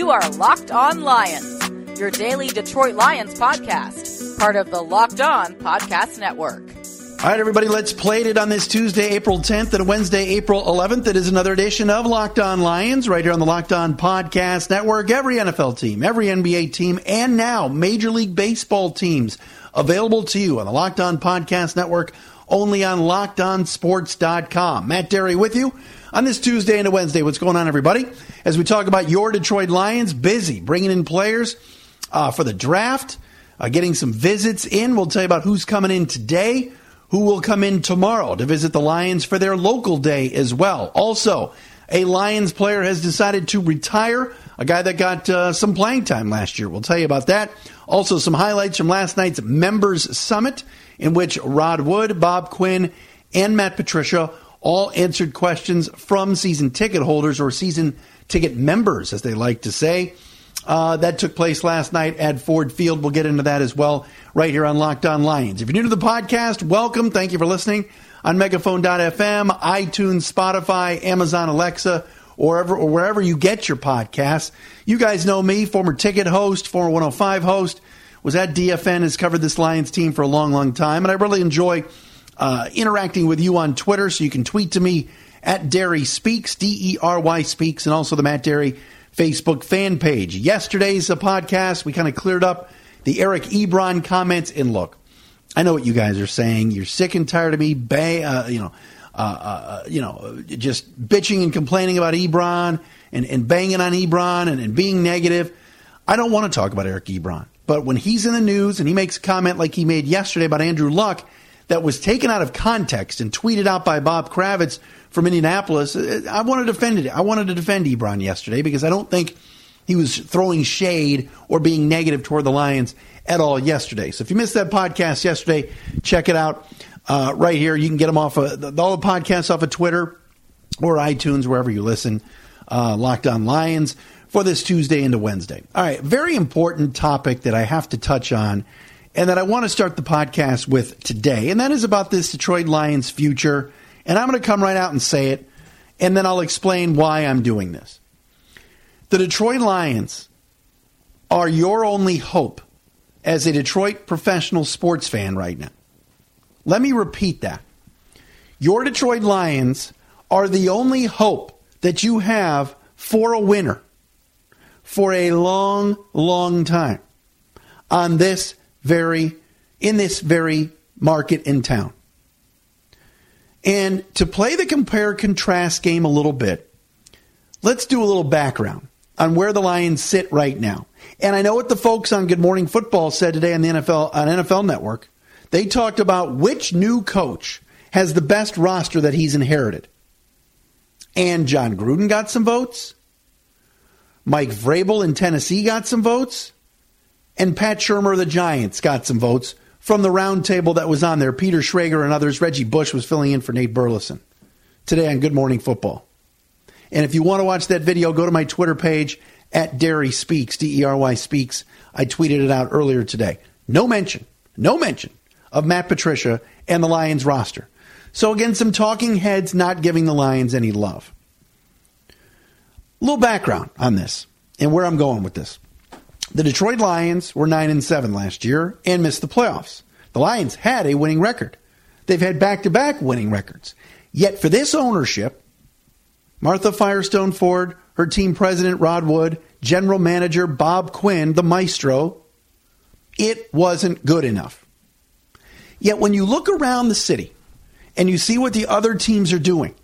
You are Locked On Lions, your daily Detroit Lions podcast, part of the Locked On Podcast Network. All right, everybody, let's play it on this Tuesday, April 10th, and Wednesday, April 11th. It is another edition of Locked On Lions right here on the Locked On Podcast Network. Every NFL team, every NBA team, and now Major League Baseball teams available to you on the Locked On Podcast Network, only on LockedOnSports.com. Matt Dery with you on this Tuesday and a Wednesday. What's going on, everybody? As we talk about your Detroit Lions, busy bringing in players uh, for the draft, uh, getting some visits in. We'll tell you about who's coming in today, who will come in tomorrow to visit the Lions for their local day as well. Also, a Lions player has decided to retire, a guy that got uh, some playing time last year. We'll tell you about that. Also, some highlights from last night's Members Summit, in which Rod Wood, Bob Quinn, and Matt Patricia all answered questions from season ticket holders or season ticket members, as they like to say. Uh, that took place last night at Ford Field. We'll get into that as well right here on Locked On Lions. If you're new to the podcast, welcome. Thank you for listening on Megaphone.fm, iTunes, Spotify, Amazon Alexa, or wherever, or wherever you get your podcasts. You guys know me, former ticket host, former 105 host, was at DFN, has covered this Lions team for a long, long time, and I really enjoy uh, interacting with you on Twitter. So you can tweet to me at Dery Speaks, D E R Y Speaks, and also the Matt Dery Facebook fan page. Yesterday's uh, podcast, we kind of cleared up the Eric Ebron comments. And look, I know what you guys are saying. You're sick and tired of me, ba- uh, you know, uh, uh, you know, just bitching and complaining about Ebron and, and banging on Ebron and, and being negative. I don't want to talk about Eric Ebron. But when he's in the news and he makes a comment like he made yesterday about Andrew Luck that was taken out of context and tweeted out by Bob Kravitz from Indianapolis, I want to defend it. I wanted to defend Ebron yesterday because I don't think he was throwing shade or being negative toward the Lions at all yesterday. So if you missed that podcast yesterday, check it out uh, right here. You can get them off of all the podcasts off of Twitter or iTunes, wherever you listen. Uh, Locked on Lions for this Tuesday into Wednesday. All right, very important topic that I have to touch on and that I want to start the podcast with today, and that is about this Detroit Lions future and I'm going to come right out and say it, and then I'll explain why I'm doing this. The Detroit Lions are your only hope as a Detroit professional sports fan right now. Let me repeat that. Your Detroit Lions are the only hope that you have for a winner for a long, long time on this very, in this very market in town. And to play the compare contrast game a little bit, let's do a little background on where the Lions sit right now. And I know what the folks on Good Morning Football said today on the NFL on NFL Network. They talked about which new coach has the best roster that he's inherited. And Jon Gruden got some votes. Mike Vrabel in Tennessee got some votes. And Pat Shurmur of the Giants got some votes from the roundtable that was on there. Peter Schrager and others. Reggie Bush was filling in for Nate Burleson today on Good Morning Football. And if you want to watch that video, go to my Twitter page at Dery Speaks, D E R Y Speaks. I tweeted it out earlier today. No mention, no mention of Matt Patricia and the Lions roster. So, again, some talking heads not giving the Lions any love. A little background on this and where I'm going with this. The Detroit Lions were 9 and 7 last year and missed the playoffs. The Lions had a winning record. They've had back-to-back winning records. Yet for this ownership, Martha Firestone Ford, her team president Rod Wood, general manager Bob Quinn, the maestro, it wasn't good enough. Yet when you look around the city and you see what the other teams are doing,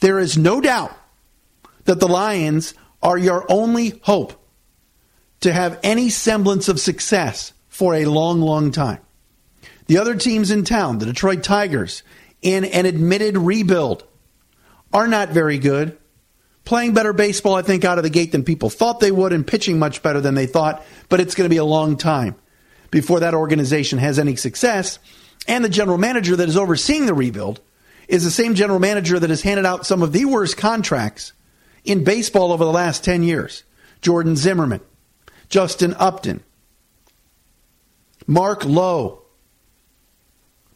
there is no doubt that the Lions are your only hope to have any semblance of success for a long, long time. The other teams in town, the Detroit Tigers, in an admitted rebuild, are not very good. Playing better baseball, I think, out of the gate than people thought they would, and pitching much better than they thought, but it's going to be a long time before that organization has any success. And the general manager that is overseeing the rebuild is the same general manager that has handed out some of the worst contracts in baseball over the last 10 years Jordan Zimmermann, Justin Upton, Mark Lowe,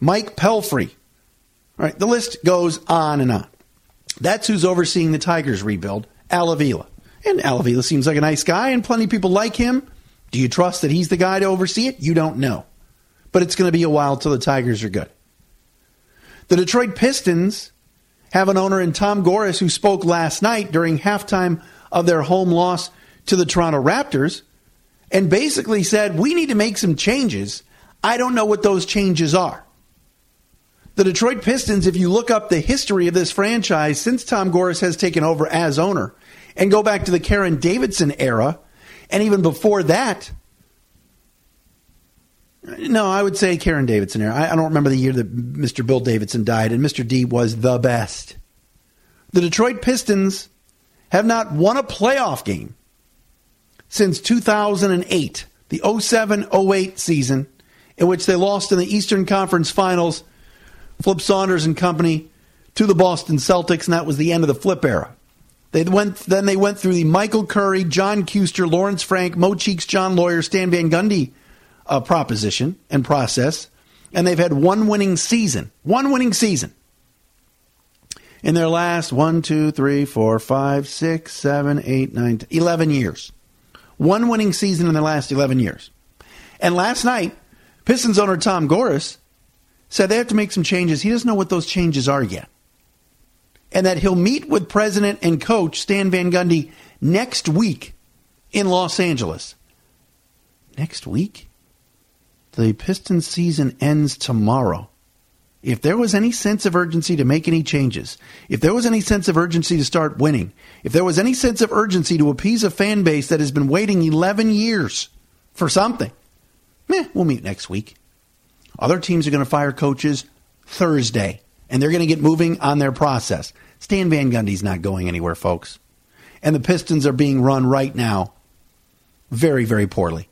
Mike Pelfrey. All right, the list goes on and on. That's who's overseeing the Tigers rebuild, Al Avila. And Al Avila seems like a nice guy, and plenty of people like him. Do you trust that he's the guy to oversee it? You don't know. But it's going to be a while till the Tigers are good. The Detroit Pistons have an owner in Tom Gores who spoke last night during halftime of their home loss to the Toronto Raptors and basically said, We need to make some changes. I don't know what those changes are. The Detroit Pistons, if you look up the history of this franchise since Tom Gores has taken over as owner and go back to the Karen Davidson era, and even before that, no, I would say Karen Davidson era. I, I don't remember the year that Mr. Bill Davidson died, and Mr. D was the best. The Detroit Pistons have not won a playoff game since 2008, the 07 08 season, in which they lost in the Eastern Conference Finals, Flip Saunders and company, to the Boston Celtics, and that was the end of the Flip era. They went, then they went through the Michael Curry, John Kuester, Lawrence Frank, Mo Cheeks, John Loyer, Stan Van Gundy uh, proposition and process, and they've had one winning season. One winning season in their last one, two, three, four, five, six, seven, eight, nine, 10, 11 years. One winning season in the last 11 years. And last night, Pistons owner Tom Gores said they have to make some changes. He doesn't know what those changes are yet. And that he'll meet with president and coach Stan Van Gundy next week in Los Angeles. Next week? The Pistons season ends tomorrow. If there was any sense of urgency to make any changes, if there was any sense of urgency to start winning, if there was any sense of urgency to appease a fan base that has been waiting 11 years for something, meh, we'll meet next week. Other teams are going to fire coaches Thursday, and they're going to get moving on their process. Stan Van Gundy's not going anywhere, folks. And the Pistons are being run right now very, very poorly.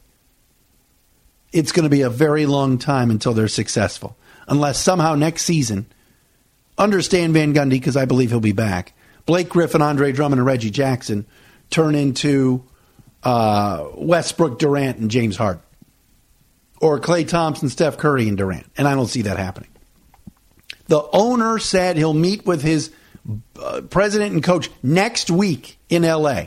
It's going to be a very long time until they're successful unless somehow next season, understand Van Gundy because I believe he'll be back. Blake Griffin, Andre Drummond, and Reggie Jackson turn into uh, Westbrook, Durant, and James Harden, or Klay Thompson, Steph Curry, and Durant. And I don't see that happening. The owner said he'll meet with his uh, president and coach next week in LA.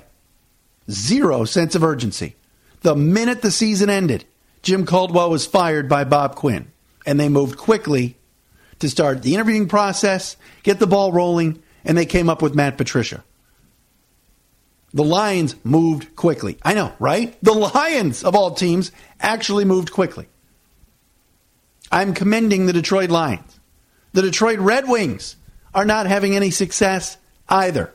Zero sense of urgency. The minute the season ended, Jim Caldwell was fired by Bob Quinn and they moved quickly to start the interviewing process, get the ball rolling, and they came up with Matt Patricia. The Lions moved quickly. I know, right? The Lions, of all teams, actually moved quickly. I'm commending the Detroit Lions. The Detroit Red Wings are not having any success either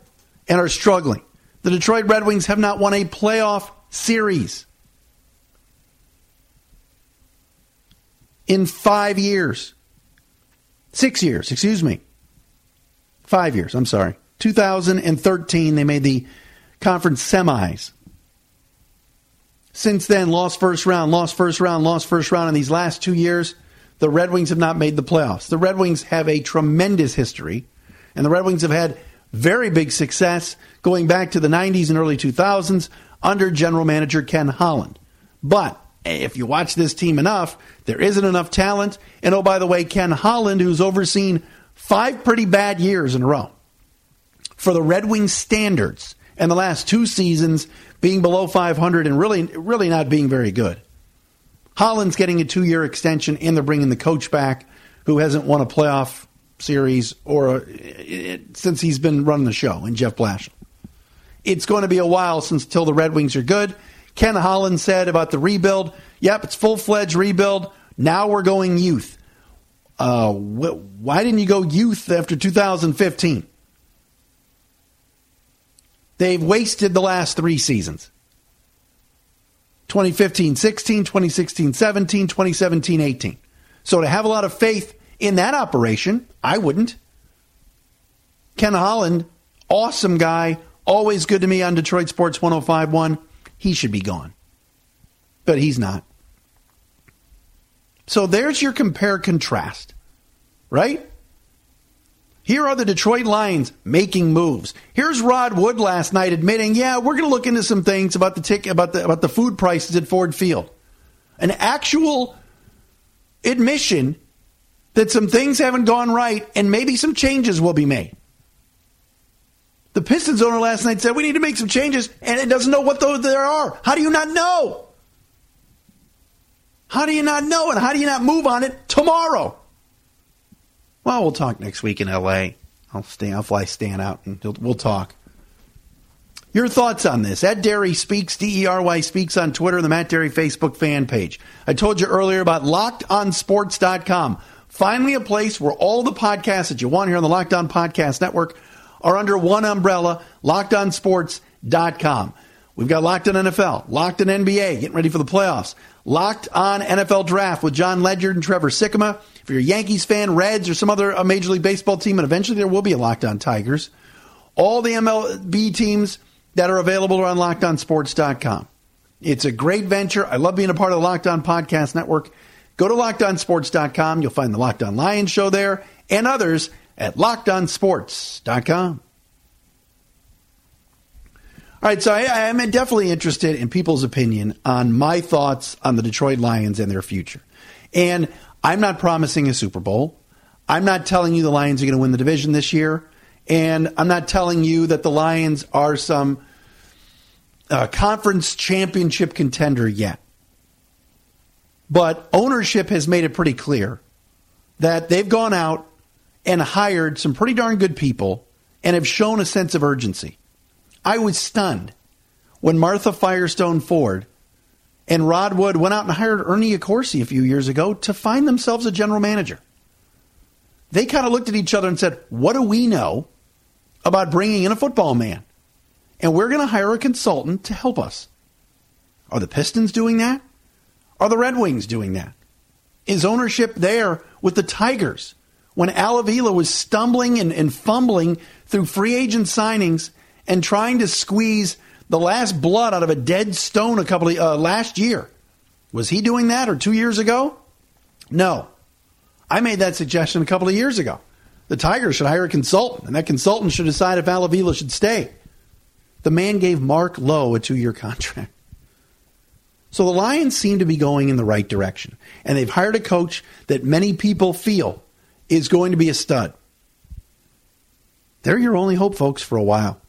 and are struggling. The Detroit Red Wings have not won a playoff series. In five years. Six years, excuse me. Five years, I'm sorry. 2013, they made the conference semis. Since then, lost first round, lost first round, lost first round. In these last two years, the Red Wings have not made the playoffs. The Red Wings have a tremendous history, and the Red Wings have had very big success going back to the 90s and early 2000s under general manager Ken Holland. But if you watch this team enough, there isn't enough talent. And oh, by the way, Ken Holland, who's overseen five pretty bad years in a row for the Red Wings standards, and the last two seasons being below 500 and really, really not being very good. Holland's getting a two year extension, and they're bringing the coach back who hasn't won a playoff series or a, since he's been running the show, and Jeff Blash. It's going to be a while since till the Red Wings are good. Ken Holland said about the rebuild. Yep, it's full fledged rebuild. Now we're going youth. Uh, wh- why didn't you go youth after 2015? They've wasted the last three seasons 2015 16, 2016 17, 2017 18. So to have a lot of faith in that operation, I wouldn't. Ken Holland, awesome guy, always good to me on Detroit Sports 1051 he should be gone. But he's not. So there's your compare contrast, right? Here are the Detroit Lions making moves. Here's Rod Wood last night admitting, "Yeah, we're going to look into some things about the tick about the about the food prices at Ford Field." An actual admission that some things haven't gone right and maybe some changes will be made. The Pistons owner last night said we need to make some changes, and it doesn't know what those there are. How do you not know? How do you not know, and how do you not move on it tomorrow? Well, we'll talk next week in L.A. I'll stay. I'll fly Stan out, and we'll talk. Your thoughts on this? At Dery Speaks, D E R Y Speaks on Twitter, the Matt Dery Facebook fan page. I told you earlier about lockedonsports.com. Finally, a place where all the podcasts that you want here on the Locked On Podcast Network are under one umbrella, lockedonsports.com. We've got Locked On NFL, Locked On NBA, getting ready for the playoffs, Locked On NFL Draft with Jon Ledyard and Trevor Sikkema. If you're a Yankees fan, Reds, or some other uh, Major League Baseball team, and eventually there will be a Locked On Tigers. All the MLB teams that are available are on lockedonsports.com. It's a great venture. I love being a part of the Locked On Podcast Network. Go to lockedonsports.com. You'll find the Locked On Lions show there and others at lockedonsports.com. All right, so I, am definitely interested in people's opinion on my thoughts on the Detroit Lions and their future. And I'm not promising a Super Bowl. I'm not telling you the Lions are going to win the division this year. And I'm not telling you that the Lions are some uh, conference championship contender yet. But ownership has made it pretty clear that they've gone out and hired some pretty darn good people and have shown a sense of urgency. I was stunned when Martha Firestone Ford and Rod Wood went out and hired Ernie Accorsi a few years ago to find themselves a general manager. They kind of looked at each other and said, What do we know about bringing in a football man? And we're going to hire a consultant to help us. Are the Pistons doing that? Are the Red Wings doing that? Is ownership there with the Tigers? When Al Avila was stumbling and, and fumbling through free agent signings and trying to squeeze the last blood out of a dead stone a couple of, uh, last year. Was he doing that or two years ago? No. I made that suggestion a couple of years ago. The Tigers should hire a consultant, and that consultant should decide if Al Avila should stay. The man gave Mark Lowe a two year contract. So the Lions seem to be going in the right direction. And they've hired a coach that many people feel is going to be a stud. They're your only hope, folks, for a while.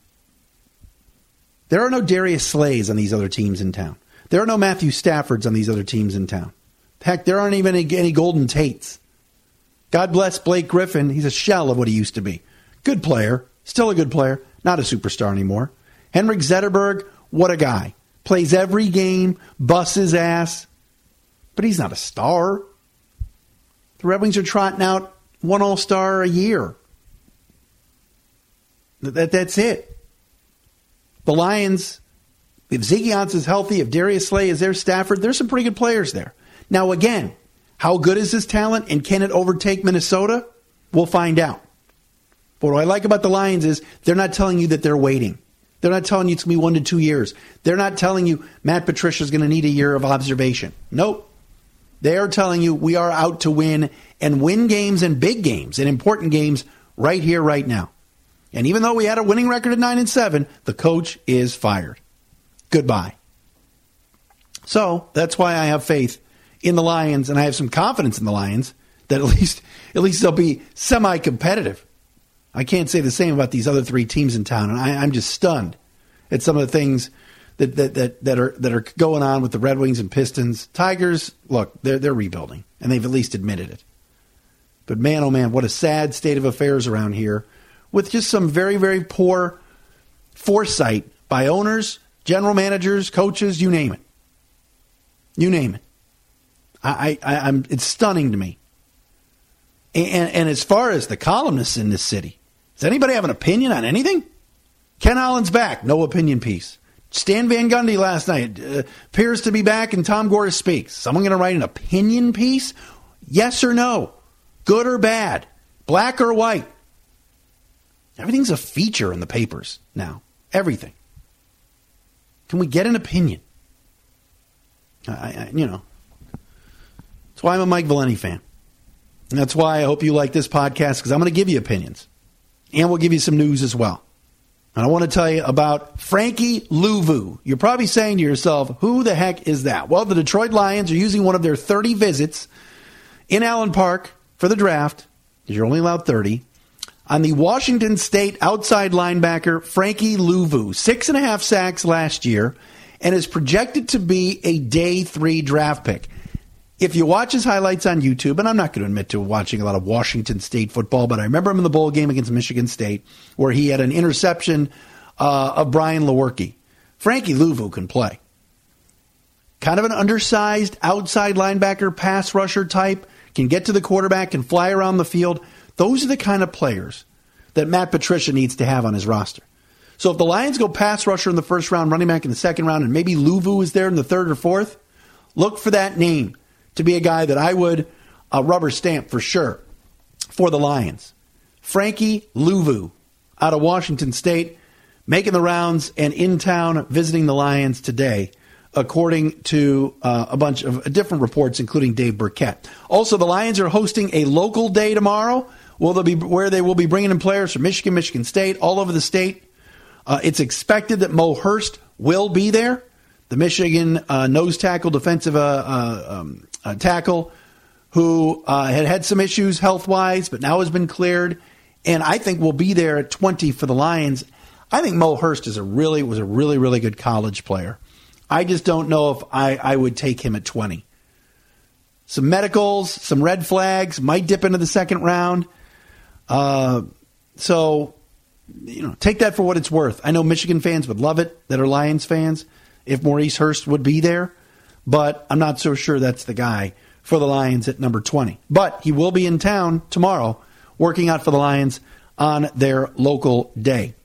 There are no Darius Slays on these other teams in town. There are no Matthew Staffords on these other teams in town. Heck, there aren't even any, Golden Tates. God bless Blake Griffin. He's a shell of what he used to be. Good player, still a good player, not a superstar anymore. Henrik Zetterberg, what a guy. Plays every game, busts his ass, but he's not a star. The Red Wings are trotting out one All Star a year. That, that's it. The Lions, if Ziggy is healthy, if Darius Slay is there, Stafford, there's some pretty good players there. Now, again, how good is this talent and can it overtake Minnesota? We'll find out. But what I like about the Lions is they're not telling you that they're waiting. They're not telling you it's going to be one to two years. They're not telling you Matt Patricia is going to need a year of observation. Nope. They are telling you we are out to win and win games and big games and important games right here, right now. And even though we had a winning record at 9 and 7, the coach is fired. Goodbye. So that's why I have faith in the Lions and I have some confidence in the Lions that at least at least they'll be semi competitive. I can't say the same about these other three teams in town, and I, am just stunned at some of the things that, that, that, that are that are going on with the Red Wings and Pistons. Tigers, look, they're they're rebuilding, and they've at least admitted it. But man, oh man, what a sad state of affairs around here, with just some very very poor foresight by owners, general managers, coaches, you name it. You name it. I, I I'm it's stunning to me. And, and as far as the columnists in this city, does anybody have an opinion on anything? Ken Holland's back, no opinion piece. Stan Van Gundy last night uh, appears to be back, and Tom Gores speaks. Someone going to write an opinion piece? Yes or no? Good or bad? Black or white? Everything's a feature in the papers now. Everything. Can we get an opinion? I, I, you know, that's why I'm a Mike Valenti fan. And that's why I hope you like this podcast because I'm going to give you opinions and we'll give you some news as well. And I want to tell you about Frankie Luvu. You're probably saying to yourself, who the heck is that? Well, the Detroit Lions are using one of their 30 visits in Allen Park for the draft, you're only allowed 30, on the Washington State outside linebacker Frankie Luvu. Six and a half sacks last year and is projected to be a day three draft pick. If you watch his highlights on YouTube, and I'm not going to admit to watching a lot of Washington State football, but I remember him in the bowl game against Michigan State where he had an interception uh, of Brian Lewerke. Frankie Luvu can play. Kind of an undersized outside linebacker, pass rusher type, can get to the quarterback, can fly around the field. Those are the kind of players that Matt Patricia needs to have on his roster. So if the Lions go pass rusher in the first round, running back in the second round, and maybe Luvu is there in the third or fourth, look for that name to be a guy that I would uh, rubber stamp for sure for the Lions. Frankie Luvu out of Washington State making the rounds and in town visiting the Lions today, according to uh, a bunch of different reports, including Dave Birkett. Also, the Lions are hosting a local day tomorrow. Will they be where they will be bringing in players from Michigan, Michigan State, all over the state. Uh, it's expected that Mo Hurst will be there, the Michigan uh, nose tackle, defensive uh, uh, um, uh, tackle, who had had some issues health wise, but now has been cleared, and I think will be there at 20 for the Lions I think Mo Hurst is a really was a really really good college player. I just don't know if I, I would take him at 20. Some medicals, some red flags, might dip into the second round. Uh, so, you know, take that for what it's worth. I know Michigan fans would love it that are Lions fans if Maurice Hurst would be there, but I'm not so sure that's the guy for the Lions at number 20. But he will be in town tomorrow working out for the Lions on their local day.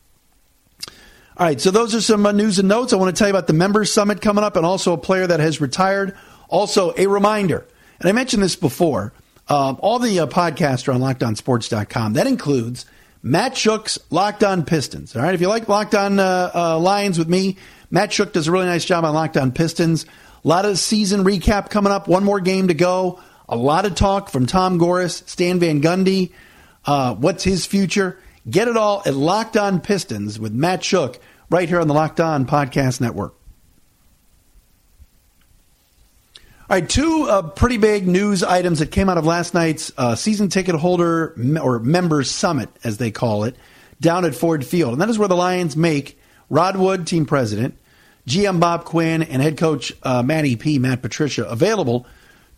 All right, so those are some uh, news and notes. I want to tell you about the Members Summit coming up and also a player that has retired. Also, a reminder, and I mentioned this before, um, all the uh, podcasts are on lockedonsports.com. That includes Matt Shook's Locked On Pistons. All right, if you like Locked On uh, uh, Lions with me, Matt Shook does a really nice job on Locked On Pistons. A lot of season recap coming up, one more game to go. A lot of talk from Tom Gores, Stan Van Gundy. Uh, what's his future? Get it all at Locked On Pistons with Matt Shook right here on the Locked On Podcast Network. All right, two uh, pretty big news items that came out of last night's uh, season ticket holder or members summit, as they call it, down at Ford Field. And that is where the Lions make Rod Wood, team president, GM Bob Quinn, and head coach uh, Matty P, Matt Patricia, available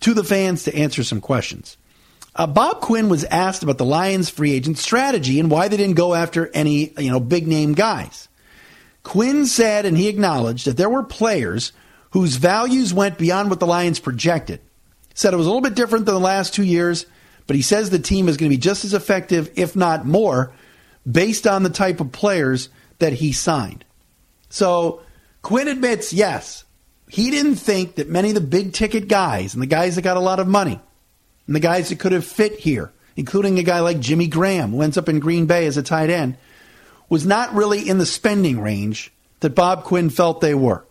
to the fans to answer some questions. Uh, Bob Quinn was asked about the Lions free agent strategy and why they didn't go after any you know big name guys. Quinn said, and he acknowledged that there were players whose values went beyond what the Lions projected. Said it was a little bit different than the last two years, but he says the team is going to be just as effective, if not more, based on the type of players that he signed. So Quinn admits, yes, he didn't think that many of the big ticket guys and the guys that got a lot of money and the guys that could have fit here, including a guy like Jimmy Graham, who ends up in Green Bay as a tight end, was not really in the spending range that Bob Quinn felt they were.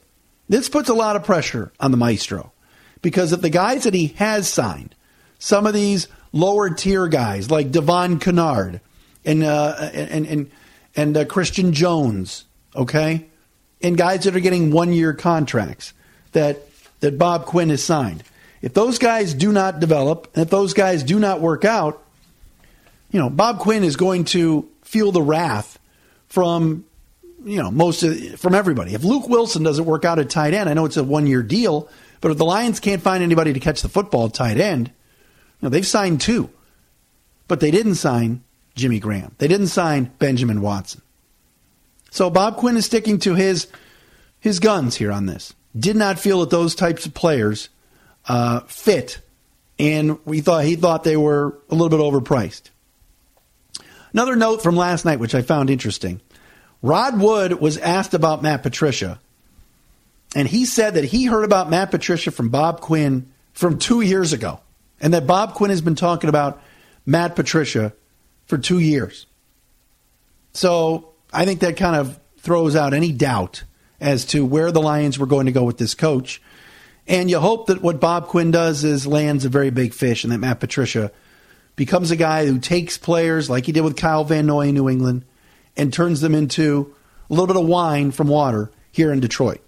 This puts a lot of pressure on the maestro because of the guys that he has signed, some of these lower tier guys like Devon Kennard and uh, and and and uh, Christian Jones, okay, and guys that are getting one year contracts that that Bob Quinn has signed. If those guys do not develop, and if those guys do not work out, you know, Bob Quinn is going to feel the wrath from you know most of, from everybody. If Luke Wilson doesn't work out at tight end, I know it's a one year deal, but if the Lions can't find anybody to catch the football tight end, you know they've signed two, but they didn't sign Jimmy Graham. They didn't sign Benjamin Watson. So Bob Quinn is sticking to his his guns here on this. Did not feel that those types of players uh, fit, and we thought he thought they were a little bit overpriced. Another note from last night, which I found interesting. Rod Wood was asked about Matt Patricia, and he said that he heard about Matt Patricia from Bob Quinn from two years ago, and that Bob Quinn has been talking about Matt Patricia for two years. So I think that kind of throws out any doubt as to where the Lions were going to go with this coach. And you hope that what Bob Quinn does is lands a very big fish and that Matt Patricia becomes a guy who takes players like he did with Kyle Van Noy in New England and turns them into a little bit of wine from water here in Detroit.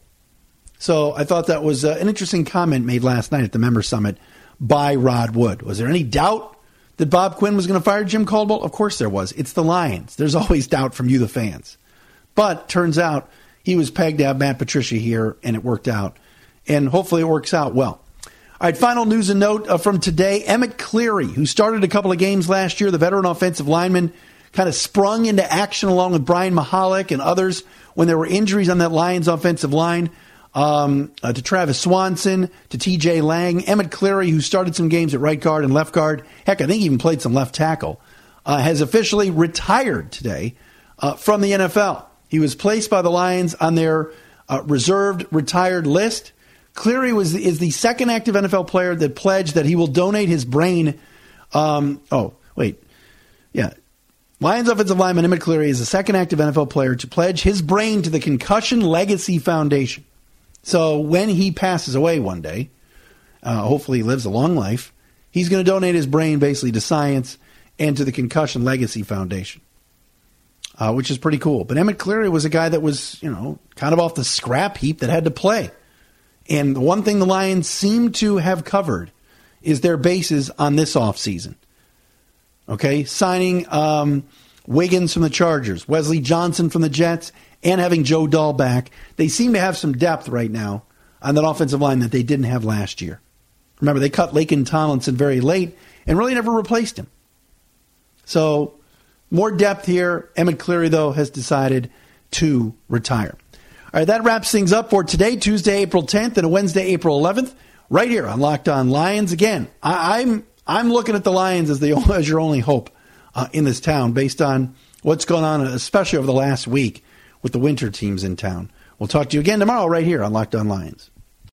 So I thought that was uh, an interesting comment made last night at the member summit by Rod Wood. Was there any doubt that Bob Quinn was going to fire Jim Caldwell? Of course there was. It's the Lions. There's always doubt from you, the fans. But turns out he was pegged to have Matt Patricia here, and it worked out. And hopefully it works out well. All right, final news and note uh, from today. Emmett Cleary, who started a couple of games last year, the veteran offensive lineman, kind of sprung into action along with Brian Mihalik and others when there were injuries on that Lions offensive line. Um, uh, to Travis Swanson, to TJ Lang, Emmett Cleary, who started some games at right guard and left guard. Heck, I think he even played some left tackle. Uh, has officially retired today uh, from the NFL. He was placed by the Lions on their uh, reserved retired list. Cleary was is the second active NFL player that pledged that he will donate his brain. Um, oh, wait, yeah. Lions offensive lineman Emmett Cleary is the second active NFL player to pledge his brain to the Concussion Legacy Foundation. So when he passes away one day, uh, hopefully he lives a long life, he's going to donate his brain basically to science and to the Concussion Legacy Foundation, uh, which is pretty cool. But Emmett Cleary was a guy that was, you know, kind of off the scrap heap that had to play. And the one thing the Lions seem to have covered is their bases on this offseason. Okay, signing um, Wiggins from the Chargers, Wesley Johnson from the Jets, and having Joe Dahl back. They seem to have some depth right now on that offensive line that they didn't have last year. Remember, they cut Laken Tomlinson very late and really never replaced him. So, more depth here. Emmett Cleary, though, has decided to retire. All right, that wraps things up for today, Tuesday, April 10th, and Wednesday, April 11th, right here on Locked On Lions. Again, I, am I'm, I'm looking at the Lions as the as your only hope uh, in this town, based on what's going on, especially over the last week with the winter teams in town. We'll talk to you again tomorrow, right here on Locked On Lions.